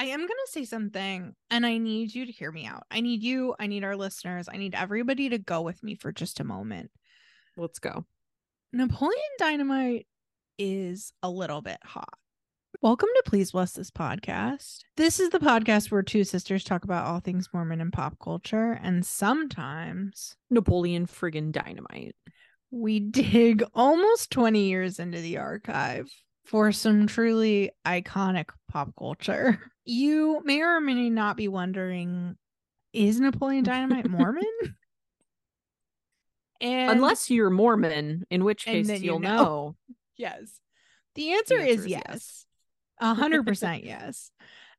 I am going to say something and I need you to hear me out. I need you, I need our listeners, I need everybody to go with me for just a moment. Let's go. Napoleon Dynamite is a little bit hot. Welcome to Please Bless This podcast. This is the podcast where two sisters talk about all things Mormon and pop culture, and sometimes Napoleon friggin' dynamite. we dig almost 20 years into the archive for some truly iconic pop culture. You may or may not be wondering is Napoleon Dynamite Mormon? and Unless you're Mormon, in which case then you you'll know. know. yes, the answer, answer is is yes. A hundred percent yes.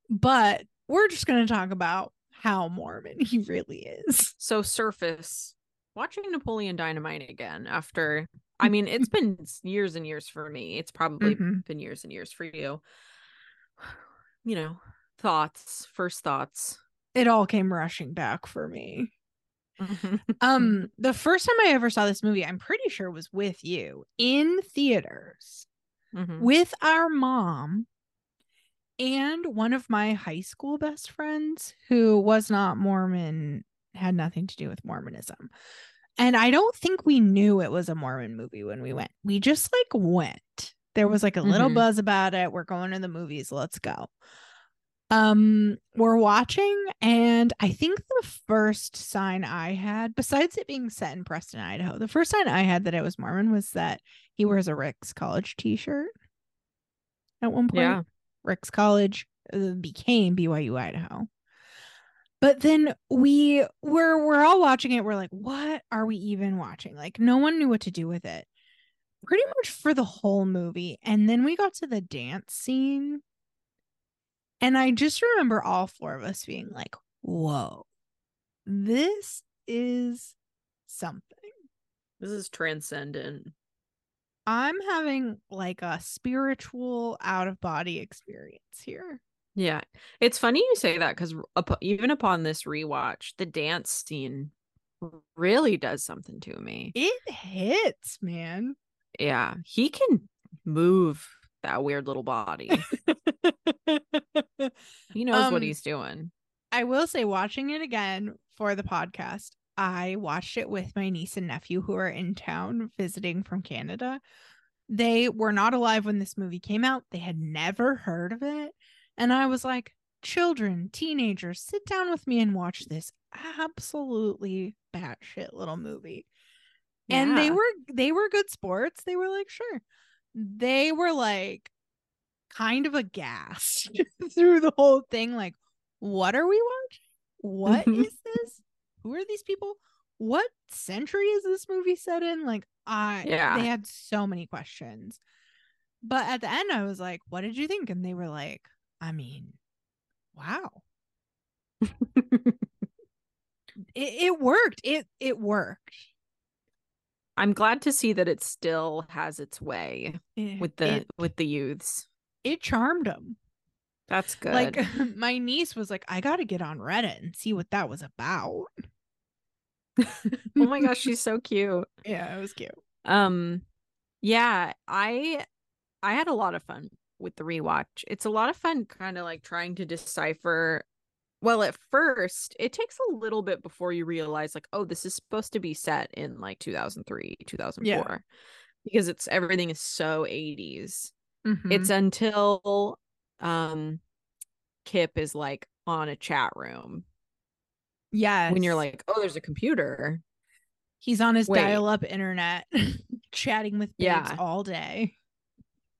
But we're just going to talk about how Mormon he really is. So surface watching Napoleon Dynamite again after I mean it's been years and years for me. It's probably Mhm. been years and years for you. You know, thoughts, first thoughts. It all came rushing back for me. Mhm. Um, the first time I ever saw this movie, I'm pretty sure was with you in theaters Mhm. with our mom and one of my high school best friends who was not Mormon, had nothing to do with Mormonism. And I don't think we knew it was a Mormon movie when we went. We just like went. There was like a little Mhm. buzz about it. We're going to the movies. Let's go. Um, we're watching, and I think the first sign I had, besides it being set in Preston, Idaho, the first sign I had that it was Mormon was that he wears a Ricks College t-shirt at one point. Yeah. Ricks College uh, became BYU Idaho. But then we were we're all watching it. We're like, what are we even watching? Like no one knew what to do with it. Pretty much for the whole movie. And then we got to the dance scene. And I just remember all four of us being like, whoa, this is something. This is transcendent. I'm having like a spiritual out of body experience here. Yeah. It's funny you say that because even upon this rewatch, the dance scene really does something to me. It hits, man. Yeah. He can move that weird little body. He knows what Um, he's doing. I will say, watching it again for the podcast, I watched it with my niece and nephew who are in town visiting from Canada. They were not alive when this movie came out, they had never heard of it. And I was like, children, teenagers, sit down with me and watch this absolutely batshit little movie. And they were they were good sports. They were like, sure. They were like kind of aghast through the whole thing. Like, what are we watching? What mm-hmm. is this? Who are these people? What century is this movie set in? Like, I Yeah. they had so many questions. But at the end, I was like, what did you think? And they were like, I mean, wow. It, it worked. It it worked. I'm glad to see that it still has its way It- with the it, with the youths. It charmed them. That's good. Like my niece was like, I got to get on Reddit and see what that was about. oh my gosh, she's so cute. Yeah, it was cute. Um yeah, I I had a lot of fun with the rewatch. It's a lot of fun kind of like trying to decipher well, at first, it takes a little bit before you realize like, oh, this is supposed to be set in like 2003, 2004. Because it's everything is so 80s. Mhm. It's until um Kip is like on a chat room yes. when you're like, oh, there's a computer. he's on his dial-up internet, chatting with babes Yeah. all day.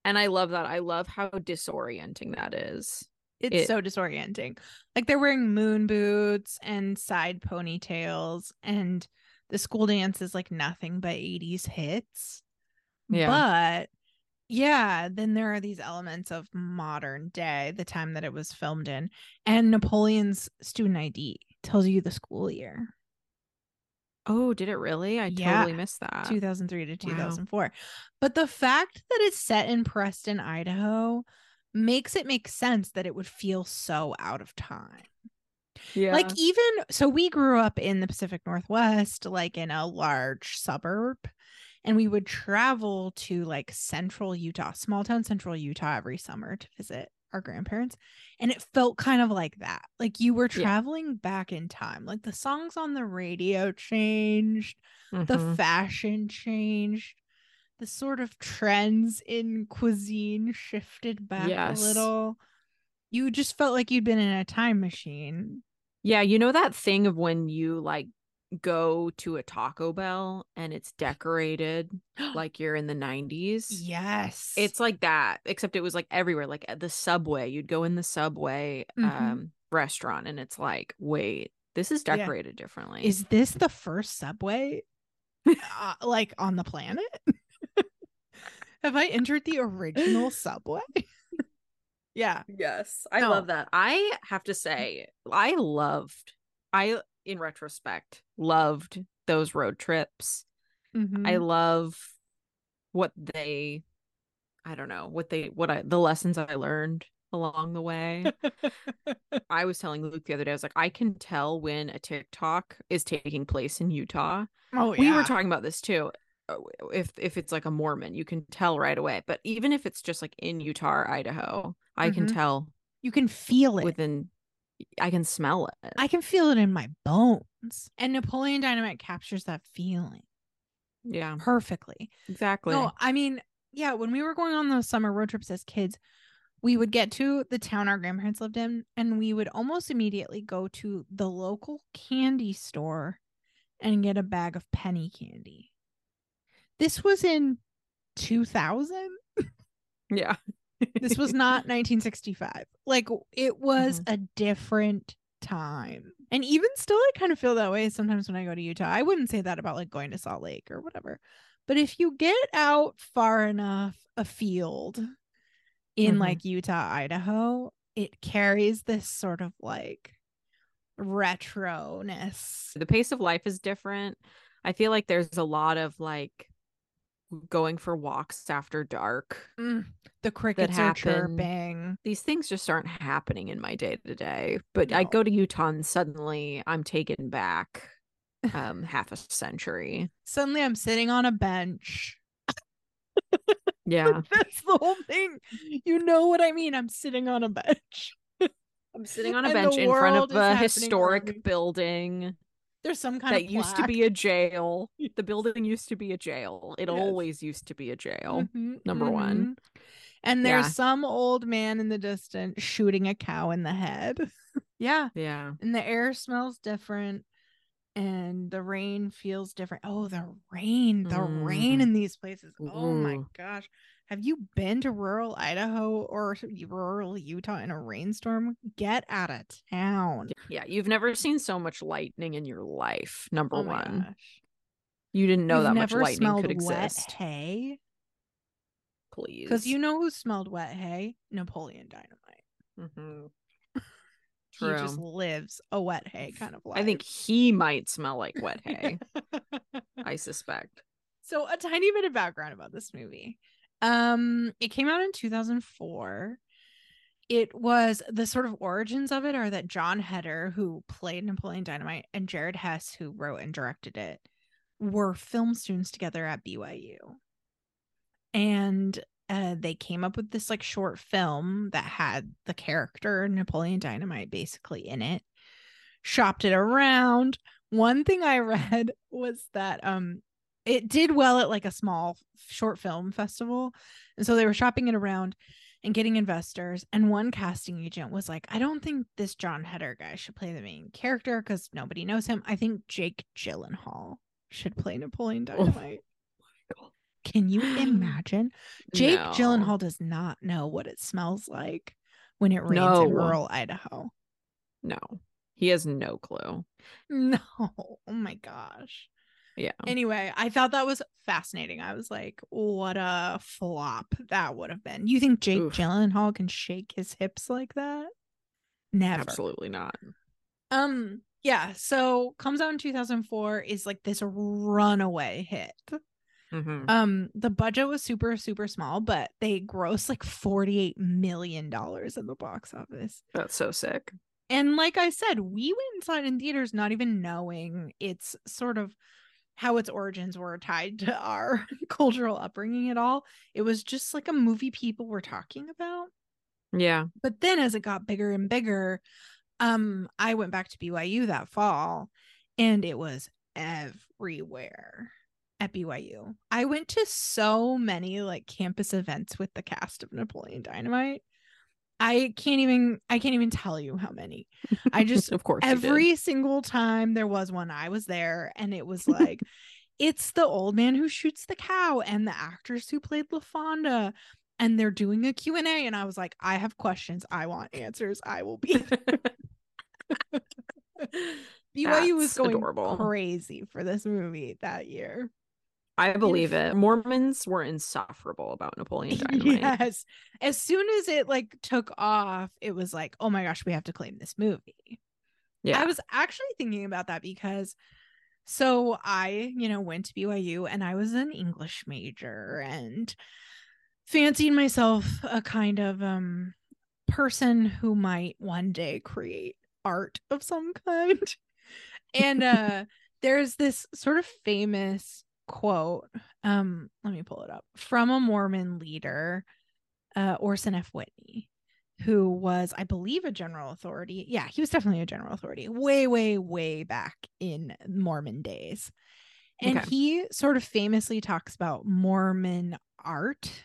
And I love that. I love how disorienting that is. It's It- so disorienting. Like they're wearing moon boots and side ponytails, and the school dance is like nothing but 80s hits. Yeah. But yeah, then there are these elements of modern day, the time that it was filmed in, and Napoleon's student ID tells you the school year. Oh, did it really? I Yeah. totally missed that. 2003 to wow. 2004. But the fact that it's set in Preston, Idaho makes it make sense that it would feel so out of time. Yeah. Like even so we grew up in the Pacific Northwest, like in a large suburb, and we would travel to like central Utah, small town central Utah every summer to visit our grandparents and it felt kind of like that like you were Yeah. traveling back in time like the songs on the radio changed the Mhm. fashion changed the sort of trends in cuisine shifted back Yes. a little you just felt like you'd been in a time machine Yeah, you know that thing of when you like go to a Taco Bell and it's decorated like you're in the 90s? yes It's like that, except it was like everywhere. Like at the subway, you'd go in the subway Mhm. um restaurant and it's like, wait, this is Yeah. decorated differently. is this the first subway uh, like on the planet have i entered the original subway yeah Yes, I No. love that. I have to say, I loved, I, in retrospect, loved those road trips. I Mhm. love what they, I don't know, what they, what I, the lessons I learned along the way. I was telling Luke the other day, I was like, I can tell when a TikTok is taking place in Utah. oh yeah. We were talking about this too. uh, If if it's like a Mormon, you can tell right away. But even if it's just like in Utah or Idaho, I can Mhm. tell you can feel it within I can smell it. i can feel it in my bones and napoleon dynamite captures that feeling yeah, perfectly exactly. No, I mean, yeah, when we were going on those summer road trips as kids, we would get to the town our grandparents lived in, and we would almost immediately go to the local candy store and get a bag of penny candy. This was in 2000. yeah. This was not 1965. Like, it was Mm-hmm. a different time. And even still, I kind of feel that way sometimes when I go to Utah. I wouldn't say that about like going to Salt Lake or whatever. But if you get out far enough afield in Mhm. like Utah, Idaho, it carries this sort of like retroness. the pace of life is different. I feel like there's a lot of like going for walks after dark. Mm, the crickets are chirping. These things just aren't happening in my day to day. But I go to Utah and suddenly I'm taken back um half a century. Suddenly I'm sitting on a bench. Yeah. That's the whole thing. You know what I mean? I'm sitting on a bench. I'm sitting on a And bench in front of a happening around me. historic building There's some kind of that of used to be a jail. The building used to be a jail. It Yes. always used to be a jail. Mhm, number one. mhm. And there's Yeah. some old man in the distance shooting a cow in the head. yeah. Yeah. And the air smells different and the rain feels different. Oh, the rain, the rain Mm. in these places. Oh my gosh. Have you been to rural Idaho or rural Utah in a rainstorm? Get out of town. Yeah. You've never seen so much lightning in your life. Number Oh one. gosh. You didn't know You've that much lightning could wet exist. hay? Please. Because you know who smelled wet hay? Napoleon Dynamite. Mm-hmm. He just lives a wet hay kind of life. I think he might smell like wet hay. I suspect. so a tiny bit of background about this movie. Um, it came out in 2004. It was the sort of origins of it are that Jon Heder, who played Napoleon Dynamite, and Jared Hess, who wrote and directed it, were film students together at BYU. And uh, they came up with this like short film that had the character Napoleon Dynamite basically in it. Shopped it around. One thing I read was that um it did well at like a small short film festival. And so they were shopping it around and getting investors. And one casting agent was like, I don't think this Jon Heder guy should play the main character because nobody knows him. I think Jake Gyllenhaal should play Napoleon Oh Dynamite. Can you imagine? Jake No. Gyllenhaal does not know what it smells like when it rains in rural Idaho. No. He has no clue. No. Oh my gosh. Yeah. Anyway, I thought that was fascinating. I was like, what a flop that would have been. You think Jake Oof. Gyllenhaal can shake his hips like that? Never. Absolutely not. Um, yeah, so comes out in 2004 is like this runaway hit. Mhm. Um, the budget was super, super small, but they grossed like 48 million dollars in the box office. That's so sick. And like I said, we went inside in theaters not even knowing its sort of how its origins were tied to our cultural upbringing at all. It was just like a movie people were talking about. Yeah. But then as it got bigger and bigger, um, I went back to BYU that fall and it was everywhere at BYU. I went to so many like campus events with the cast of Napoleon Dynamite. I can't even I can't even tell you how many. I just of course every single time there was one I was there and it was like it's the old man who shoots the cow and the actress who played LaFonda and they're doing a Q&A and I was like I have questions I want answers I will be BYU was going adorable. crazy for this movie that year. I believe it. Mormons were insufferable about Napoleon Dynamite. yes. As soon as it like took off, it was like, oh my gosh, we have to claim this movie. Yeah. I was actually thinking about that because so I, you know, went to BYU and I was an English major and fancied myself a kind of um person who might one day create art of some kind. And uh there's this sort of famous quote um let me pull it up from a mormon leader uh orson f. Whitney who was i believe a general authority. Yeah he was definitely a general authority way way way back in mormon days. And Okay. he sort of famously talks about mormon art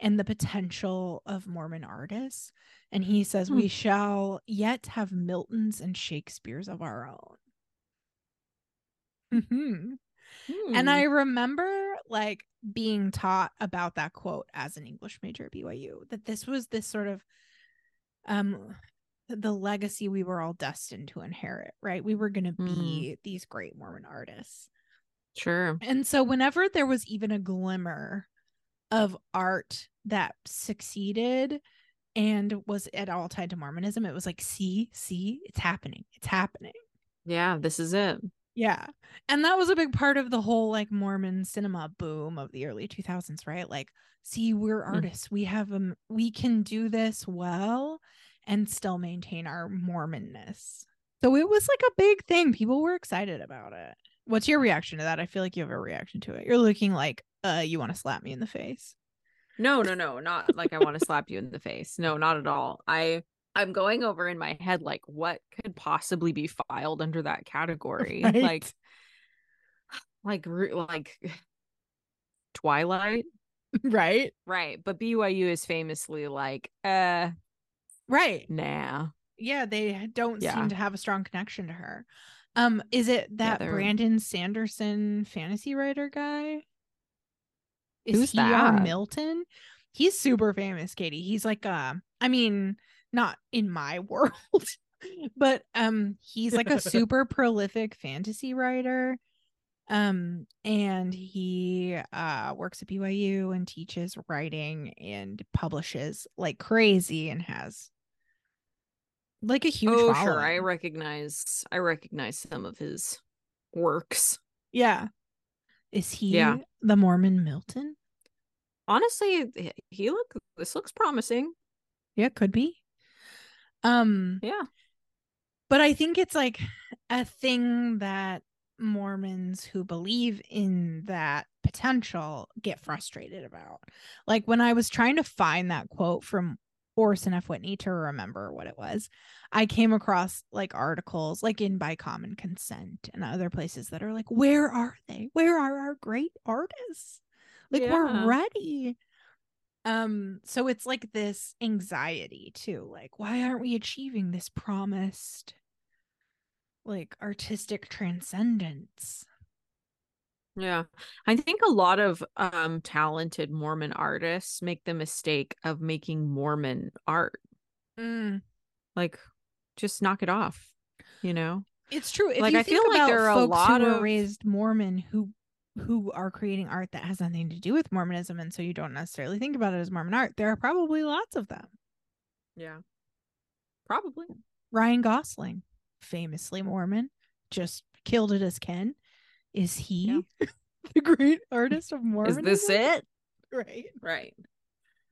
and the potential of mormon artists. And he says Hmm. we shall yet have miltons and shakespeares of our own Mhm. And Hmm. I remember like being taught about that quote as an English major at BYU that this was this sort of um the legacy we were all destined to inherit, right? We were going to be these great Mormon artists. sure. And so whenever there was even a glimmer of art that succeeded and was at all tied to Mormonism, it was like, see, see, it's happening. It's happening. Yeah, this is it. Yeah. And that was a big part of the whole like Mormon cinema boom of the early 2000s, right? Like, see, we're Mm. artists. We have um we can do this well and still maintain our Mormonness. So it was like a big thing. People were excited about it. What's your reaction to that? I feel like you have a reaction to it. You're looking like uh you want to slap me in the face. No, no, no, not like I want to slap you in the face. No, not at all. I I'm going over in my head like what could possibly be filed under that category. Right? Like like like Twilight, right? right? But BYU is famously like uh Right. nah. yeah they don't Yeah. seem to have a strong connection to her um is it that they're- brandon sanderson fantasy writer guy is Who's he our that? milton he's super famous katie he's like uh i mean not in my world but um he's like a super prolific fantasy writer um and he uh works at BYU and teaches writing and publishes like crazy and has like a huge oh, sure. I recognize I recognize some of his works. yeah is he Yeah. the mormon milton Honestly, he- he look this looks promising. yeah could be um Yeah. but i think it's like a thing that mormons who believe in that potential get frustrated about. Like when i was trying to find that quote from orson f. Whitney to remember what it was i came across like articles like in by common consent and other places that are like where are they? Where are our great artists? Like Yeah. we're ready um so it's like this anxiety too like why aren't we achieving this promised like artistic transcendence Yeah. I think a lot of um talented Mormon artists make the mistake of making Mormon art. Like just knock it off, you know? it's true if Like, you I think feel like there are a lot who were of- raised mormon who who are creating art that has nothing to do with mormonism and so you don't necessarily think about it as mormon art there are probably lots of them Yeah. Probably. ryan gosling famously mormon just killed it as ken is he the great artist of Mormon? Is this it? right Right.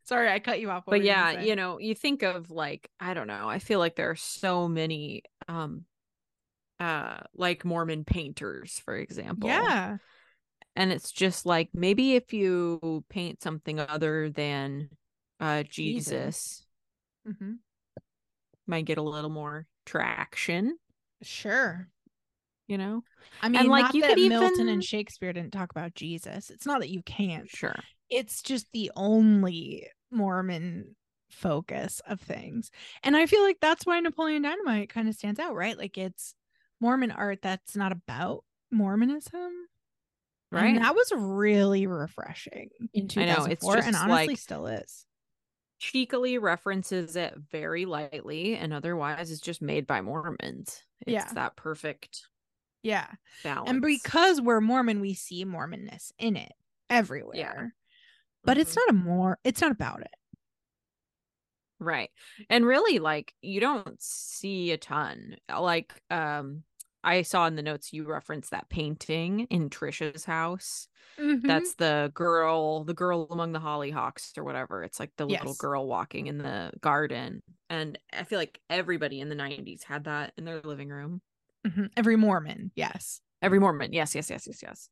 sorry i cut you off but yeah you know you think of like i don't know i feel like there are so many um uh like mormon painters for example yeah and it's just like maybe if you paint something other than uh jesus, Jesus. Mm-hmm. might get a little more traction, Sure. you know? I mean, like, not you that could Milton even- and Shakespeare didn't talk about Jesus. It's not that you can't. Sure. It's just the only Mormon focus of things. And I feel like that's why Napoleon Dynamite kind of stands out, right? Like it's Mormon art that's not about Mormonism. Right. And that was really refreshing in I know, 2004 it's and honestly like- still is. cheekily references it very lightly and otherwise it's just made by Mormons. It's Yeah. that perfect Yeah. balance. And because we're Mormon, we see Mormonness in it everywhere. Yeah. But it's Mhm. not a more it's not about it. right. And really like you don't see a ton. Like um I saw in the notes you referenced that painting in Trisha's house. Mm-hmm. That's the girl, the girl among the hollyhocks or whatever. It's like the little girl walking in the garden. And I feel like everybody in the 90s had that in their living room. Mhm. every Mormon. Yes. Every Mormon. Yes, yes, yes, yes, yes.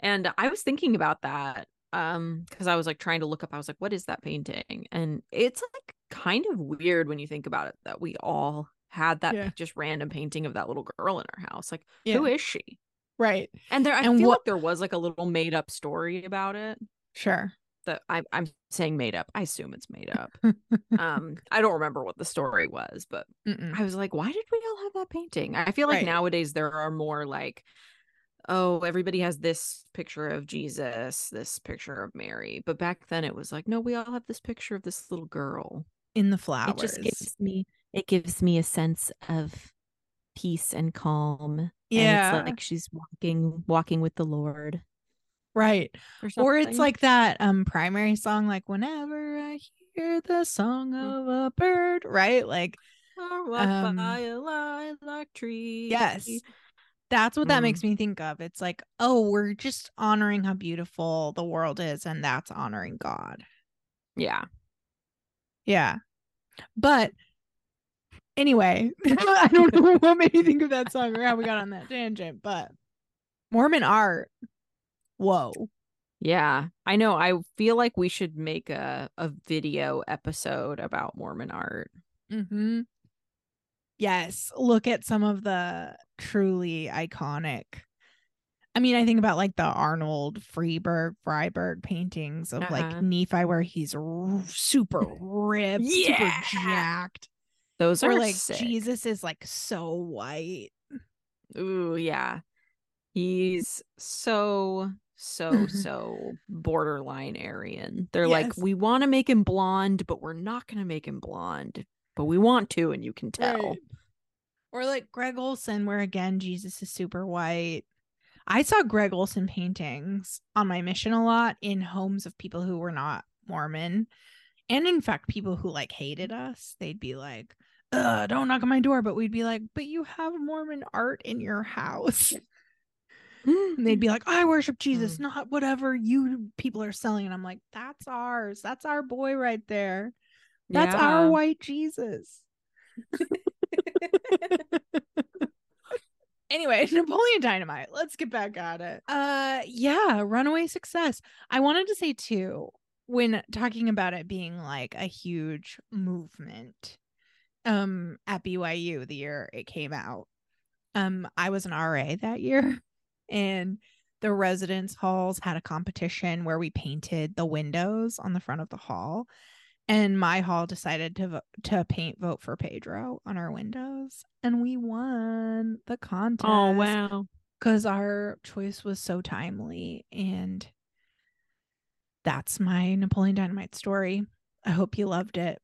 And I was thinking about that um because I was like trying to look up I was like what is that painting? And it's like kind of weird when you think about it that we all had that Yeah. just random painting of that little girl in our house. Like Yeah. who is she? Right. And there I And feel what- like there was like a little made up story about it Sure. that I I'm saying made up. I assume it's made up. um I don't remember what the story was, but Mm-mm. I was like, why did we all have that painting? I feel like Right. nowadays there are more like, oh, everybody has this picture of Jesus, this picture of Mary. But back then it was like, no, we all have this picture of this little girl. In the flowers. It just gives me it gives me a sense of peace and calm. yeah. And it's like she's walking walking with the Lord. right. Or, Or it's like that um primary song, like whenever I hear the song Mm. of a bird, right? Like or walk um, by a lilac tree. Yes. that's what that Mm. makes me think of. It's like, oh, we're just honoring how beautiful the world is, and that's honoring God. Yeah. Yeah. But anyway, I don't know what made me think of that song or how we got on that tangent, but Mormon art. Whoa. Yeah, I know. I feel like we should make a a video episode about Mormon art. Mm-hmm. Yes. Look at some of the truly iconic. I mean, I think about like the Arnold Friberg Freiberg paintings of like Uh-huh. Nephi where he's r- super ripped, super Yeah. jacked. Those Or are like sick. Jesus is like so white. Ooh, yeah. He's so so so borderline Aryan. They're like, we want to make him blonde, but we're not going to make him blonde, but we want to, and you can tell. Right. Or like Greg Olson, where again Jesus is super white. I saw Greg Olson paintings on my mission a lot in homes of people who were not Mormon. And in fact, people who like hated us, they'd be like, don't knock on my door. But we'd be like, but you have Mormon art in your house. And they'd be like, I worship Jesus, mm. not whatever you people are selling. And I'm like, that's ours. That's our boy right there. That's our white Jesus. anyway, Napoleon Dynamite. Let's get back at it. Uh yeah, runaway success. I wanted to say too, when talking about it being like a huge movement um at BYU the year it came out. Um I was an RA that year and the residence halls had a competition where we painted the windows on the front of the hall and my hall decided to vo- to paint vote for Pedro on our windows and we won the oh, contest Oh wow. cuz our choice was so timely and that's my Napoleon Dynamite story. I hope you loved it.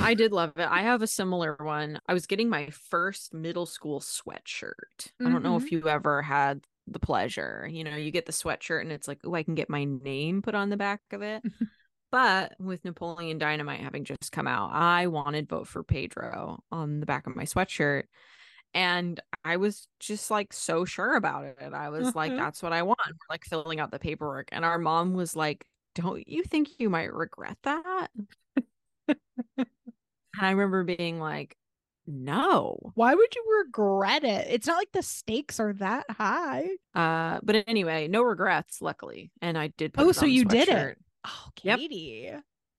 I did love it. I have a similar one. I was getting my first middle school sweatshirt. I don't know if mm-hmm. you ever had the pleasure. You know, you get the sweatshirt and it's like, oh, I can get my name put on the back of it. but with Napoleon Dynamite having just come out, I wanted vote for Pedro on the back of my sweatshirt. And I was just like so sure about it. I was like, Mhm. that's what I want. We're, like filling out the paperwork. And our mom was like, don't you think you might regret that? And I remember being like, no. Why would you regret it? It's not like the stakes are that high. Uh, but anyway, no regrets, luckily. And I did. Put Oh, it so you did it. Oh, Yep. Katie.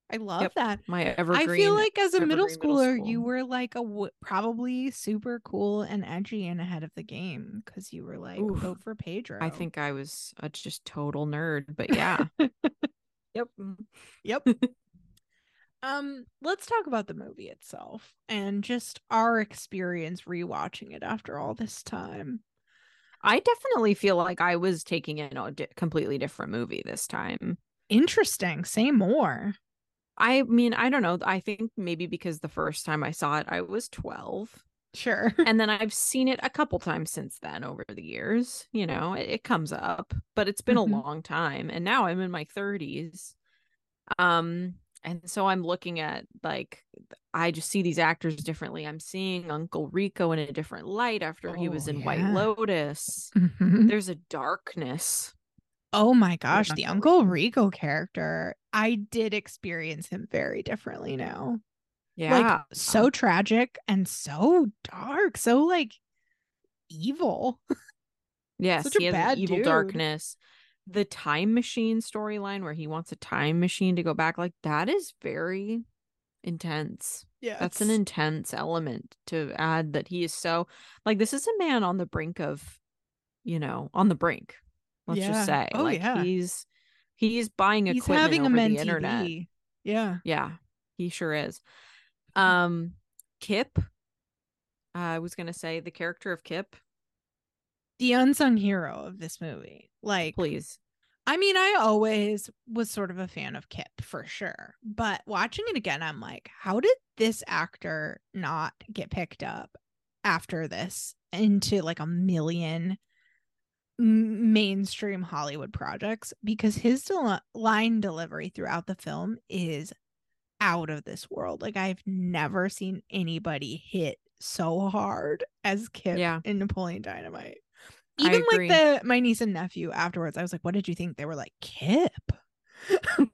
I love Yep. that. My evergreen. I feel like as a middle evergreen middle schooler, you were like a w- probably super cool and edgy and ahead of the game because you were like Oof. vote for Pedro. I think I was a just total nerd, but yeah. yep. Yep. um, let's talk about the movie itself and just our experience rewatching it after all this time. I definitely feel like I was taking in a di- completely different movie this time. Interesting. Say more. I mean, I don't know. I think maybe because the first time I saw it, I was 12. Sure. and then I've seen it a couple times since then over the years. You know, it, it comes up, but it's been Mhm. a long time. And now I'm in my 30s. Um, and so I'm looking at like I just see these actors differently. I'm seeing Uncle Rico in a different light after he was Oh, in White yeah. Lotus. Mhm. There's a darkness. Oh my gosh, the Uncle Rico character. I did experience him very differently now. Yeah. Like so tragic and so dark, so like evil. Yes, Such a he has bad evil dude. darkness. The time machine storyline where he wants a time machine to go back, like that is very intense. Yeah. That's an intense element to add that he is so like this is a man on the brink of, you know, on the brink. Let's Yeah. just say. Oh, like yeah. he's he's buying He's equipment having a over men the internet. TV. Yeah. Yeah, he sure is. Um Kip. I was gonna say the character of Kip, The unsung hero of this movie. Like please. I mean, I always was sort of a fan of Kip for sure. But watching it again, I'm like, how did this actor not get picked up after this into like a million mainstream Hollywood projects? Because his del- line delivery throughout the film is out of this world. Like, I've never seen anybody hit so hard as Kip Yeah. in Napoleon Dynamite. Even like the my niece and nephew afterwards, I was like, "What did you think?" They were like, "Kip."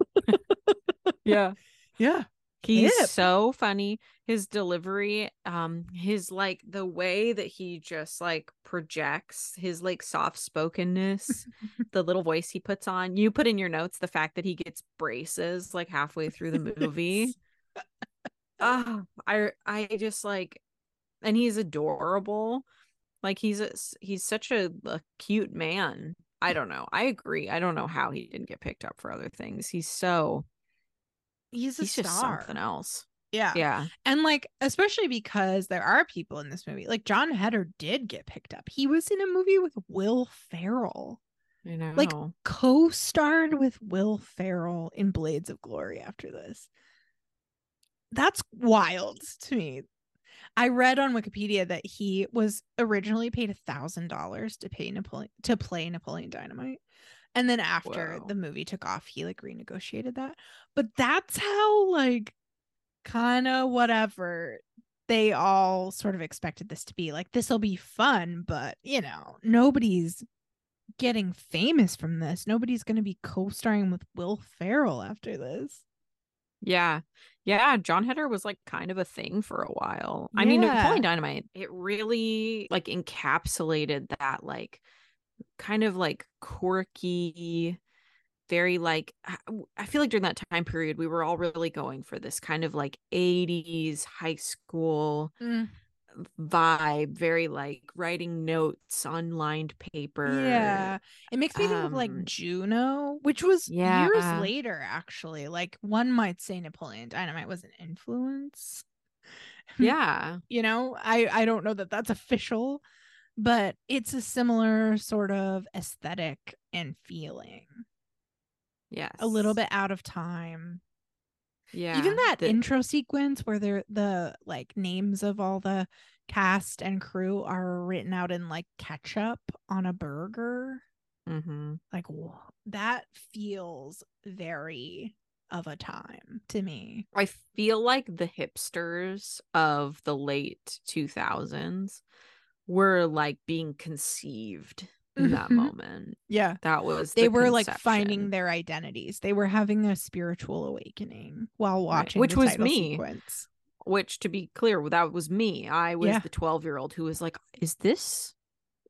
Yeah. Yeah, He's Kip. so funny. His delivery, um, his like the way that he just like projects his like soft spokenness, the little voice he puts on. You put in your notes the fact that he gets braces like halfway through the movie. Ah, I I just like, and he's adorable. Like he's a, he's such a, a cute man. I don't know. I agree. I don't know how he didn't get picked up for other things. He's so he's a he's just star. something else. Yeah. Yeah. and like especially because there are people in this movie. Like Jon Heder did get picked up. He was in a movie with Will Ferrell. I know. Like, Co-starred with Will Ferrell in Blades of Glory after this. That's wild to me. I read on Wikipedia that he was originally paid a thousand dollars to pay Napoleon to play Napoleon Dynamite. And then after Whoa. the movie took off, he like renegotiated that. But that's how like kind of whatever they all sort of expected this to be. Like this will be fun, but you know, nobody's getting famous from this. Nobody's going to be co-starring with Will Ferrell after this. Yeah. Yeah, Jon Heder was like kind of a thing for a while. I mean, Yeah. Napoleon Dynamite, it really like encapsulated that like kind of like quirky, very like I- feel like during that time period we were all really going for this kind of like 80s high school vibe, very like writing notes on lined paper. Yeah. It makes me think of like um, Juno, which was yeah. years later actually. Like one might say Napoleon Dynamite was an influence. Yeah. You know, I I don't know that that's official, but it's a similar sort of aesthetic and feeling. Yes. A little bit out of time. Yeah. Even that the- intro sequence where they're the like names of all the cast and crew are written out in like ketchup on a burger. Mhm. Like that feels very of a time to me. I feel like the hipsters of the late 2000s were like being conceived in that Mhm. moment. Yeah. That was They the were like finding their identities. They were having a spiritual awakening while Right, watching which the was me. sequence. which to be clear, that was me. I was Yeah. the 12 year old who was like, is this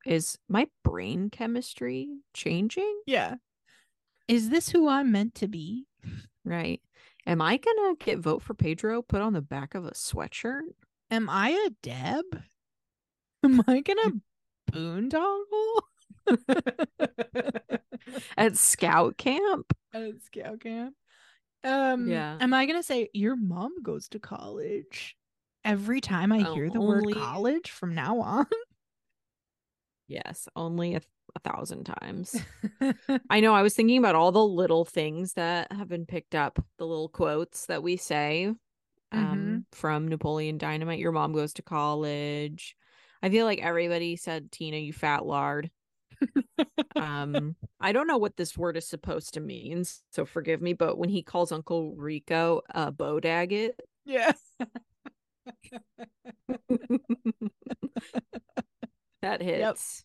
is my brain chemistry changing? Yeah. Is this who I'm meant to be? Right. Am I gonna get vote for Pedro put on the back of a sweatshirt? Am I a Deb? Am I gonna boondoggle At scout camp? at scout camp? Um, Yeah. Am I gonna say your mom goes to college? Every time I Oh, hear the only- word college from now on. Yes, only a, a thousand times. I know. I was thinking about all the little things that have been picked up, the little quotes that we say um, from Napoleon Dynamite. Your mom goes to college. I feel like everybody said, Tina, you fat lard. um, I don't know what this word is supposed to mean, so forgive me. But when he calls Uncle Rico a bodaggett, yeah. that hits.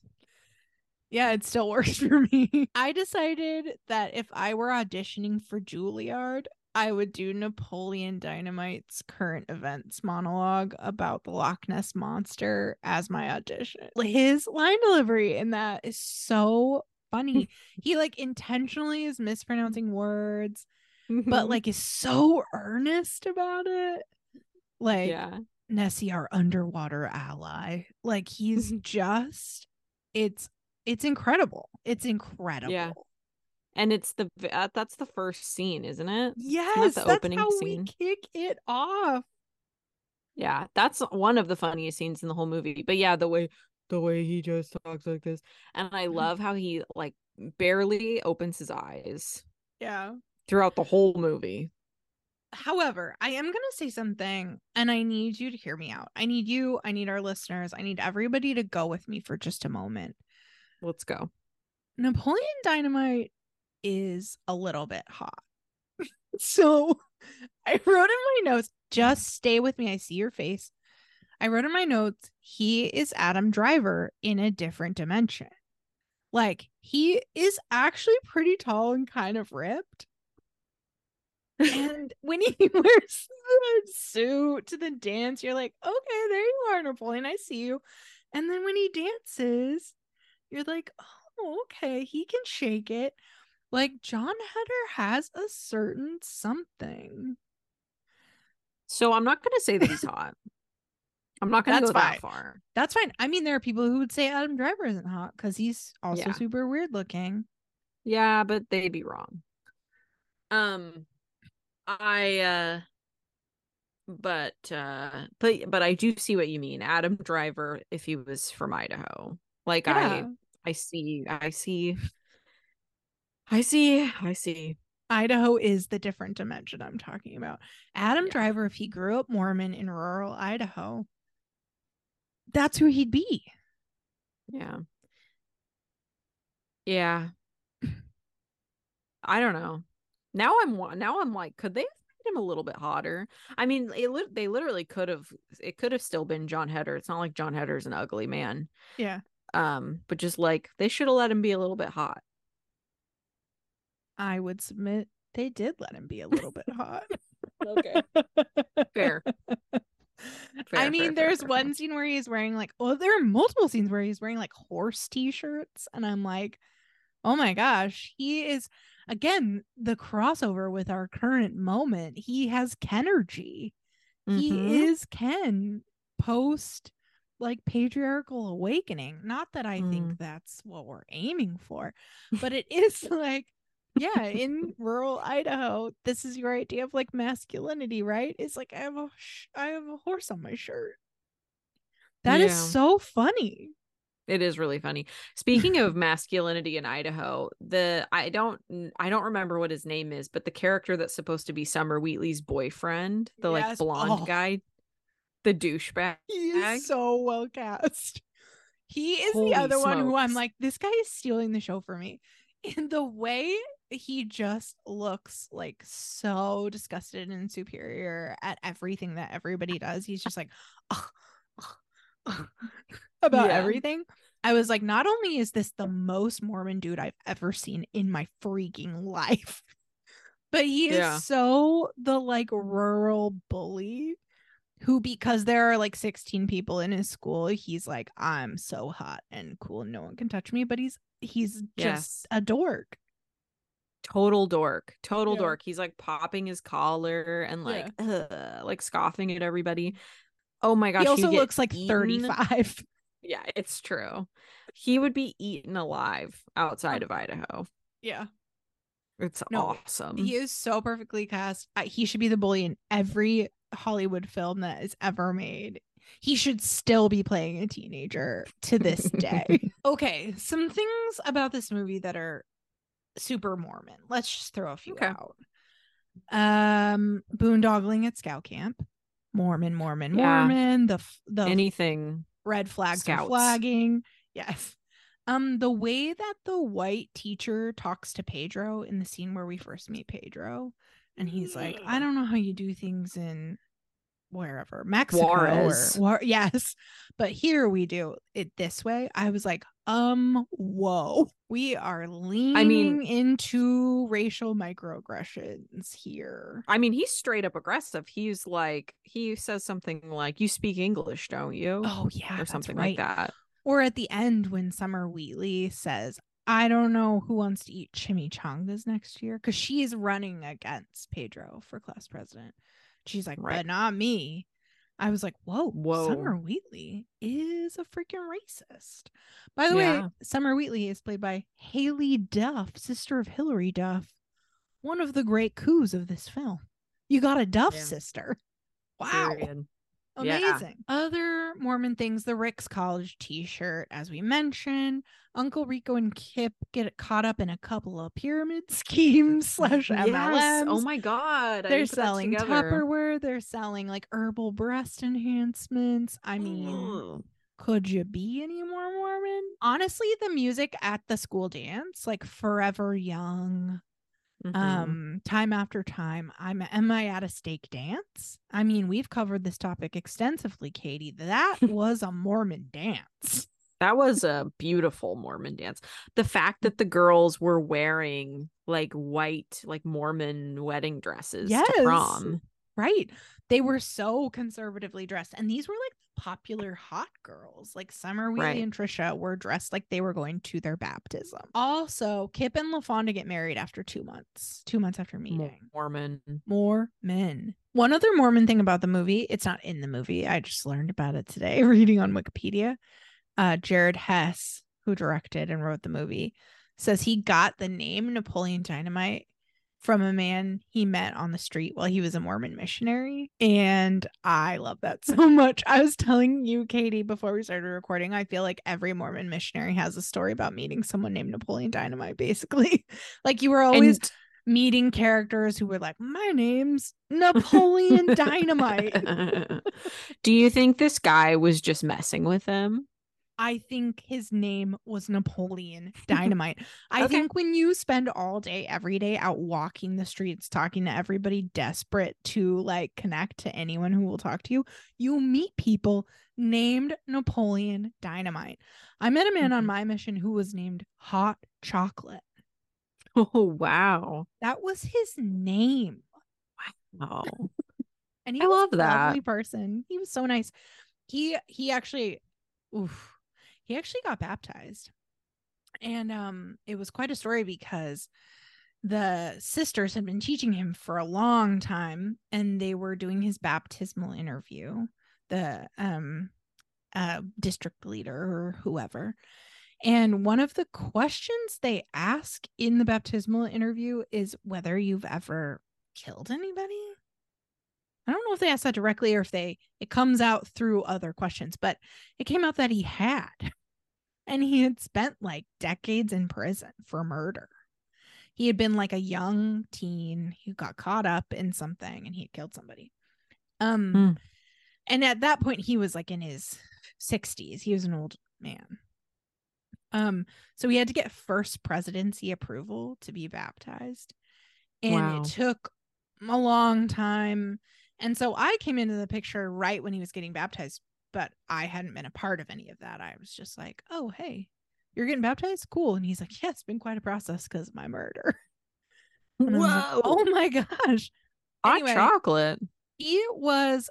Yeah, it still works for me. I decided that if I were auditioning for Juilliard, I would do Napoleon Dynamite's current events monologue about the Loch Ness monster as my audition. His line delivery in that is so funny. he like intentionally is mispronouncing words, but mm-hmm. like is so earnest about it. Like yeah. Nessie, our underwater ally. Like he's mm-hmm. just it's it's incredible. It's incredible. And it's the uh, that's the first scene, isn't it? Yes, the that's opening how scene? we kick it off. Yeah, that's one of the funniest scenes in the whole movie. But yeah, the way the way he just talks like this. And I love how he like barely opens his eyes Yeah. throughout the whole movie. However, I am going to say something and I need you to hear me out. I need you, I need our listeners, I need everybody to go with me for just a moment. Let's go. Napoleon Dynamite is a little bit hot. so I wrote in my notes, just stay with me. I see your face. I wrote in my notes, he is Adam Driver in a different dimension. Like he is actually pretty tall and kind of ripped. and when he wears the suit to the dance, you're like, okay, there you are, Napoleon. I see you. And then when he dances, you're like, oh, okay, he can shake it. Like Jon Heder has a certain something. So I'm not gonna say that he's hot. I'm not gonna That's go fine. that far. That's fine. I mean, there are people who would say Adam Driver isn't hot because he's also Yeah. super weird looking. Yeah, but they'd be wrong. Um I uh but uh but but I do see what you mean. Adam Driver if he was from Idaho. Like I I see I see I see I see. Idaho is the different dimension I'm talking about. Adam Yeah. Driver, if he grew up Mormon in rural Idaho, that's who he'd be. Yeah. Yeah. I don't know. Now I'm now I'm like could they have made him a little bit hotter? I mean, it they literally could have it could have still been Jon Heder. It's not like Jon Heder's an ugly man. Yeah. Um, but just like they should have let him be a little bit hot. I would submit they did let him be a little bit hot. Okay. Fair. I mean, fair, fair, there's fair, one fair. scene where he's wearing like, oh, there are multiple scenes where he's wearing like horse t-shirts, and I'm like, oh my gosh, he is again the crossover with our current moment. He has Kenergy. Mhm. He is Ken post like patriarchal awakening. Not that I Mm. think that's what we're aiming for, but it is like, yeah, in rural Idaho, this is your idea of like masculinity, right? It's like I have a sh- I have a horse on my shirt. That is Yeah. so funny. It is really funny. Speaking of masculinity in Idaho, the I don't I don't remember what his name is, but the character that's supposed to be Summer Wheatley's boyfriend, the like Yes. blonde Oh. guy, the douchebag. He is so well cast. He is Holy the other one who I'm like, this guy is stealing the show for me. In the way he just looks like so disgusted and superior at everything that everybody does. He's just like, about Yeah. everything. I was like, not only is this the most Mormon dude I've ever seen in my freaking life, but he is Yeah. so the like rural bully who because there are like 16 people in his school he's like i'm so hot and cool no one can touch me but he's he's just a dork total dork total Yeah. dork he's like popping his collar and like ugh, like scoffing at everybody oh my gosh he also looks like eaten. 35. yeah it's true he would be eaten alive outside oh. of idaho Yeah. it's No, awesome He is so perfectly cast. He should be the bully in every Hollywood film that is ever made. He should still be playing a teenager to this day. okay, some things about this movie that are super Mormon. Let's just throw a few Okay. out. Um, boondoggling at scout camp. Mormon, Mormon, Yeah. Mormon. The the anything red flags are Scouts. flagging. Yes. Um, the way that the white teacher talks to Pedro in the scene where we first meet Pedro, and he's like, I don't know how you do things in wherever Mexico Juarez. or War- yes, but here we do it this way. I was like, um, whoa, we are leaning into racial microaggressions here. i mean he's straight up aggressive he's like he says something like you speak english don't you Oh yeah, or something right. like that Or at the end when Summer Wheatley says, I don't know who wants to eat chimichangas next year because she's running against Pedro for class president. She's like, Right. but not me. I was like, whoa, Whoa. Summer Wheatley is a freaking racist. By the way, Summer Wheatley is played by Haylie Duff, sister of Hilary Duff, one of the great coups of this film. You got a Duff Yeah. sister. Wow. Period. Yeah. Amazing. Other Mormon things, the Ricks College t shirt, as we mentioned. Uncle Rico and Kip get caught up in a couple of pyramid schemes slash MLMs. Yes. Oh my god. They're didn't put that selling. Tupperware. They're selling like herbal breast enhancements. I mean, could you be any more Mormon? Honestly, the music at the school dance, like Forever Young, Mhm. um time after time i'm am i at a stake dance i mean we've covered this topic extensively katie that was a mormon dance that was a beautiful Mormon dance. The fact that the girls were wearing like white, like Mormon wedding dresses Yes. to prom. right they were so conservatively dressed and these were like popular hot girls like summer wheatley Right. and trisha were dressed like they were going to their baptism also kip and LaFawnduh get married after two months two months after meeting Mormon. more men. One other Mormon thing about the movie, it's not in the movie. I just learned about it today reading on Wikipedia. Uh, Jared Hess, who directed and wrote the movie, says he got the name Napoleon Dynamite from a man he met on the street while he was a Mormon missionary. And I love that so much. I was telling you, Katie, before we started recording, I feel like every Mormon missionary has a story about meeting someone named Napoleon Dynamite, basically. like you were always And meeting characters who were like, My name's Napoleon Dynamite. Do you think this guy was just messing with him? I think his name was Napoleon Dynamite. I Okay. think when you spend all day, every day out walking the streets, talking to everybody desperate to like connect to anyone who will talk to you, you meet people named Napoleon Dynamite. I met a man on Mhm. my mission who was named Hot Chocolate. Oh wow. That was his name. Wow. and he I was love a that. lovely person. He was so nice. He he actually, oof, he actually got baptized, and um, it was quite a story because the sisters had been teaching him for a long time, and they were doing his baptismal interview. The um, uh, district leader or whoever. And one of the questions they ask in the baptismal interview is whether you've ever killed anybody. I don't know if they asked that directly or if they it comes out through other questions, but it came out that he had. And he had spent like decades in prison for murder. He had been like a young teen who got caught up in something and he had killed somebody. Um Hmm. and at that point he was like in his 60s. He was an old man. Um so he had to get first presidency approval to be baptized. And Wow. it took a long time. And so I came into the picture right when he was getting baptized, but I hadn't been a part of any of that. I was just like, oh, hey, you're getting baptized? Cool. And he's like, yeah, it's been quite a process because of my murder. I like, Whoa. oh my gosh. Hot Anyway, chocolate. he was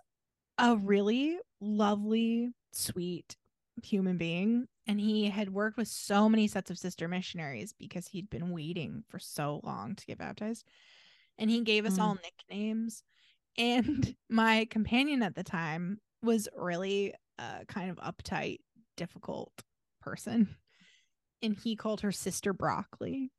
a really lovely, sweet human being and he had worked with so many sets of sister missionaries because he'd been waiting for so long to get baptized and he gave us Mm. all nicknames and my companion at the time was really a kind of uptight difficult person. And he called her sister broccoli.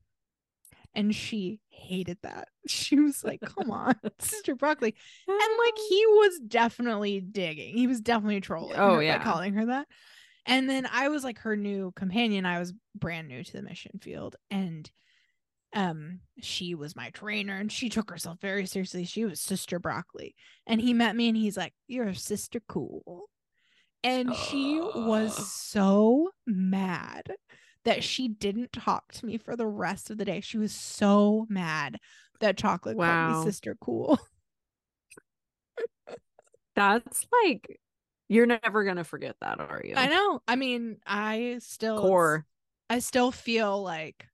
And she hated that. She was like come on sister broccoli. And like ah. he was definitely digging. He was definitely trolling Oh, yeah. by calling her that. And then i was like her new companion. I was brand new to the mission field. And um she was my trainer and she took herself very seriously. She was sister broccoli. And he met me and he's like you're sister cool. And she was so mad that she didn't talk to me for the rest of the day. She was so mad that chocolate called me sister cool. That's like you're never gonna forget that, are you? i know. I mean i still Core. I still feel like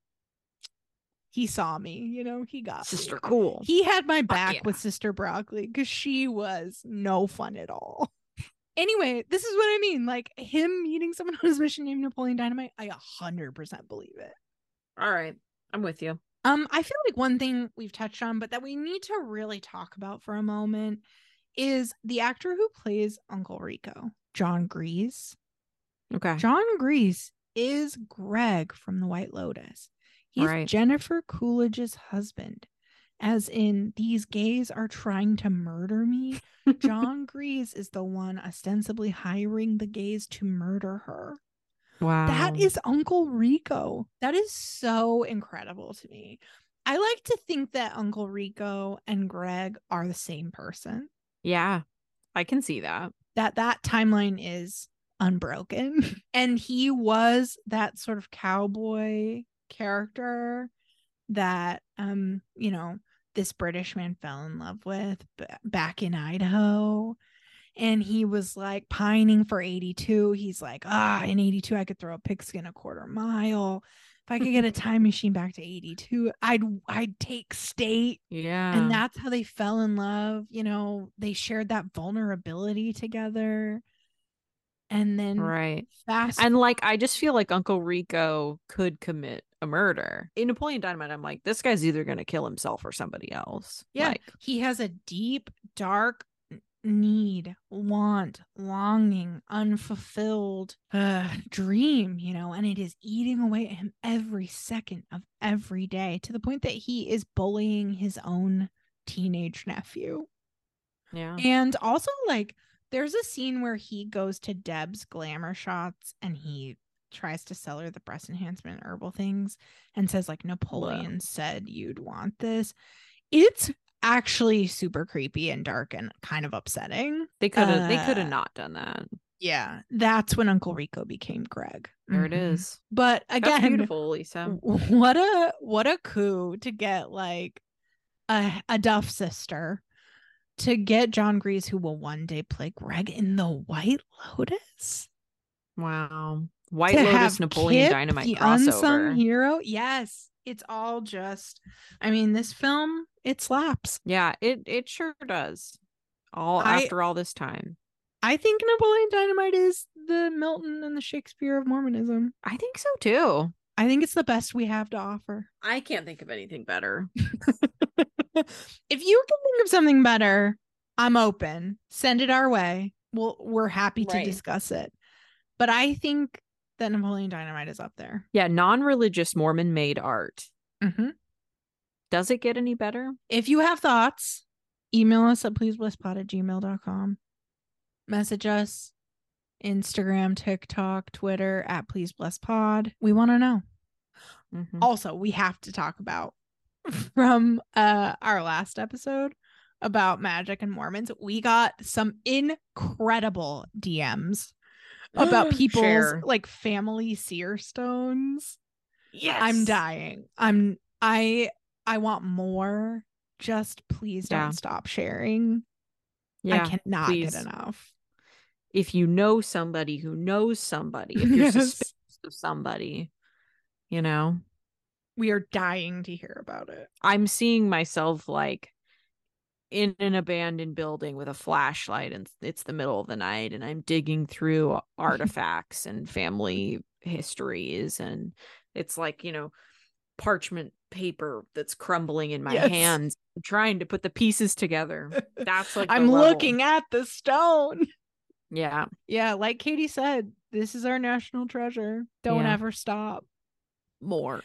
he saw me you know he got me. sister cool. He had my back yeah. with Sister Broccoli because she was no fun at all. Anyway, this is what I mean. Like him meeting someone on his mission named Napoleon Dynamite, I a hundred percent believe it. All right, I'm with you. Um, I feel like one thing we've touched on, but that we need to really talk about for a moment is the actor who plays Uncle Rico, Jon Gries. Okay. Jon Gries is Greg from The White Lotus. He's Right. Jennifer Coolidge's husband. As in, these gays are trying to murder me. Jon Gries is the one ostensibly hiring the gays to murder her. wow. That is Uncle Rico. That is so incredible to me. I like to think that Uncle Rico and Greg are the same person. yeah. I can see that. that that timeline is unbroken and he was that sort of cowboy character that um you know this british man fell in love with b- back in idaho. And he was like pining for 82 he's like ah in 82 i could throw a pigskin a quarter mile. If i could get a time machine back to 82 i'd i'd take state. Yeah. and that's how they fell in love you know they shared that vulnerability together and then right. fast And like I just feel like Uncle Rico could commit a murder. In Napoleon Dynamite, I'm like, this guy's either gonna kill himself or somebody else. yeah Like, he has a deep dark need want longing unfulfilled uh, dream you know and it is eating away at him every second of every day to the point that he is bullying his own teenage nephew yeah. And also, like, there's a scene where he goes to Deb's glamour shots and he tries to sell her the breast enhancement herbal things and says, like, Napoleon said you'd want this. It's actually super creepy and dark and kind of upsetting. They could have they could Uh, have not done that. Yeah. That's when Uncle Rico became Greg. There it Mhm. is. But That's again, beautiful, Lisa. what a what a coup to get like a, a Duff sister to get Jon Gries, who will one day play Greg in the White Lotus. Wow. White to Lotus Napoleon Kip, Dynamite the unsung hero. Yes, it's all just. I mean, this film it slaps. Yeah, it it sure does. All I- after all this time. I think Napoleon Dynamite is the Milton and the Shakespeare of Mormonism. I think so too. I think it's the best we have to offer. I can't think of anything better. if you can think of something better, I'm open. Send it our way. We'll, we're happy to Right. discuss it. But I think that Napoleon Dynamite is up there. Yeah, non-religious Mormon made art. Mm-hmm. Does it get any better? If you have thoughts, email us at pleaseblesspod at gmail.com. Message us Instagram, TikTok, Twitter at pleaseblesspod. We want to know. Mhm. also we have to talk about from uh our last episode about magic and mormons we got some incredible dms about people's Share. like family seer stones Yes. i'm dying i'm i i want more just please don't stop sharing Yeah. i cannot please. get enough If you know somebody who knows somebody, if you're Yes. suspicious of somebody, you know, we are dying to hear about it I'm seeing myself like in an abandoned building with a flashlight and it's the middle of the night and I'm digging through artifacts and family histories and it's like, you know, parchment paper that's crumbling in my Yes. hands I'm trying to put the pieces together. That's like I'm level. looking at the stone. Yeah. Yeah, like Katie said, this is our national treasure. Don't Yeah. ever stop. More.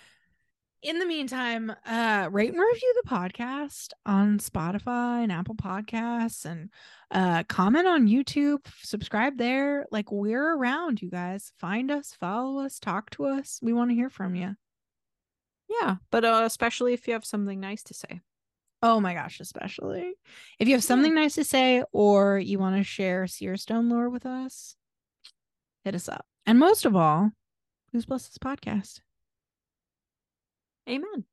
In the meantime, uh rate and review the podcast on Spotify and Apple Podcasts and uh comment on YouTube, subscribe there. Like we're around, you guys. Find us, follow us, talk to us. We want to hear from you. Yeah. But uh, especially if you have something nice to say. Oh my gosh, especially if you have something nice to say or you want to share Seer Stone lore with us, hit us up. And most of all, who's blessed this podcast? Amen.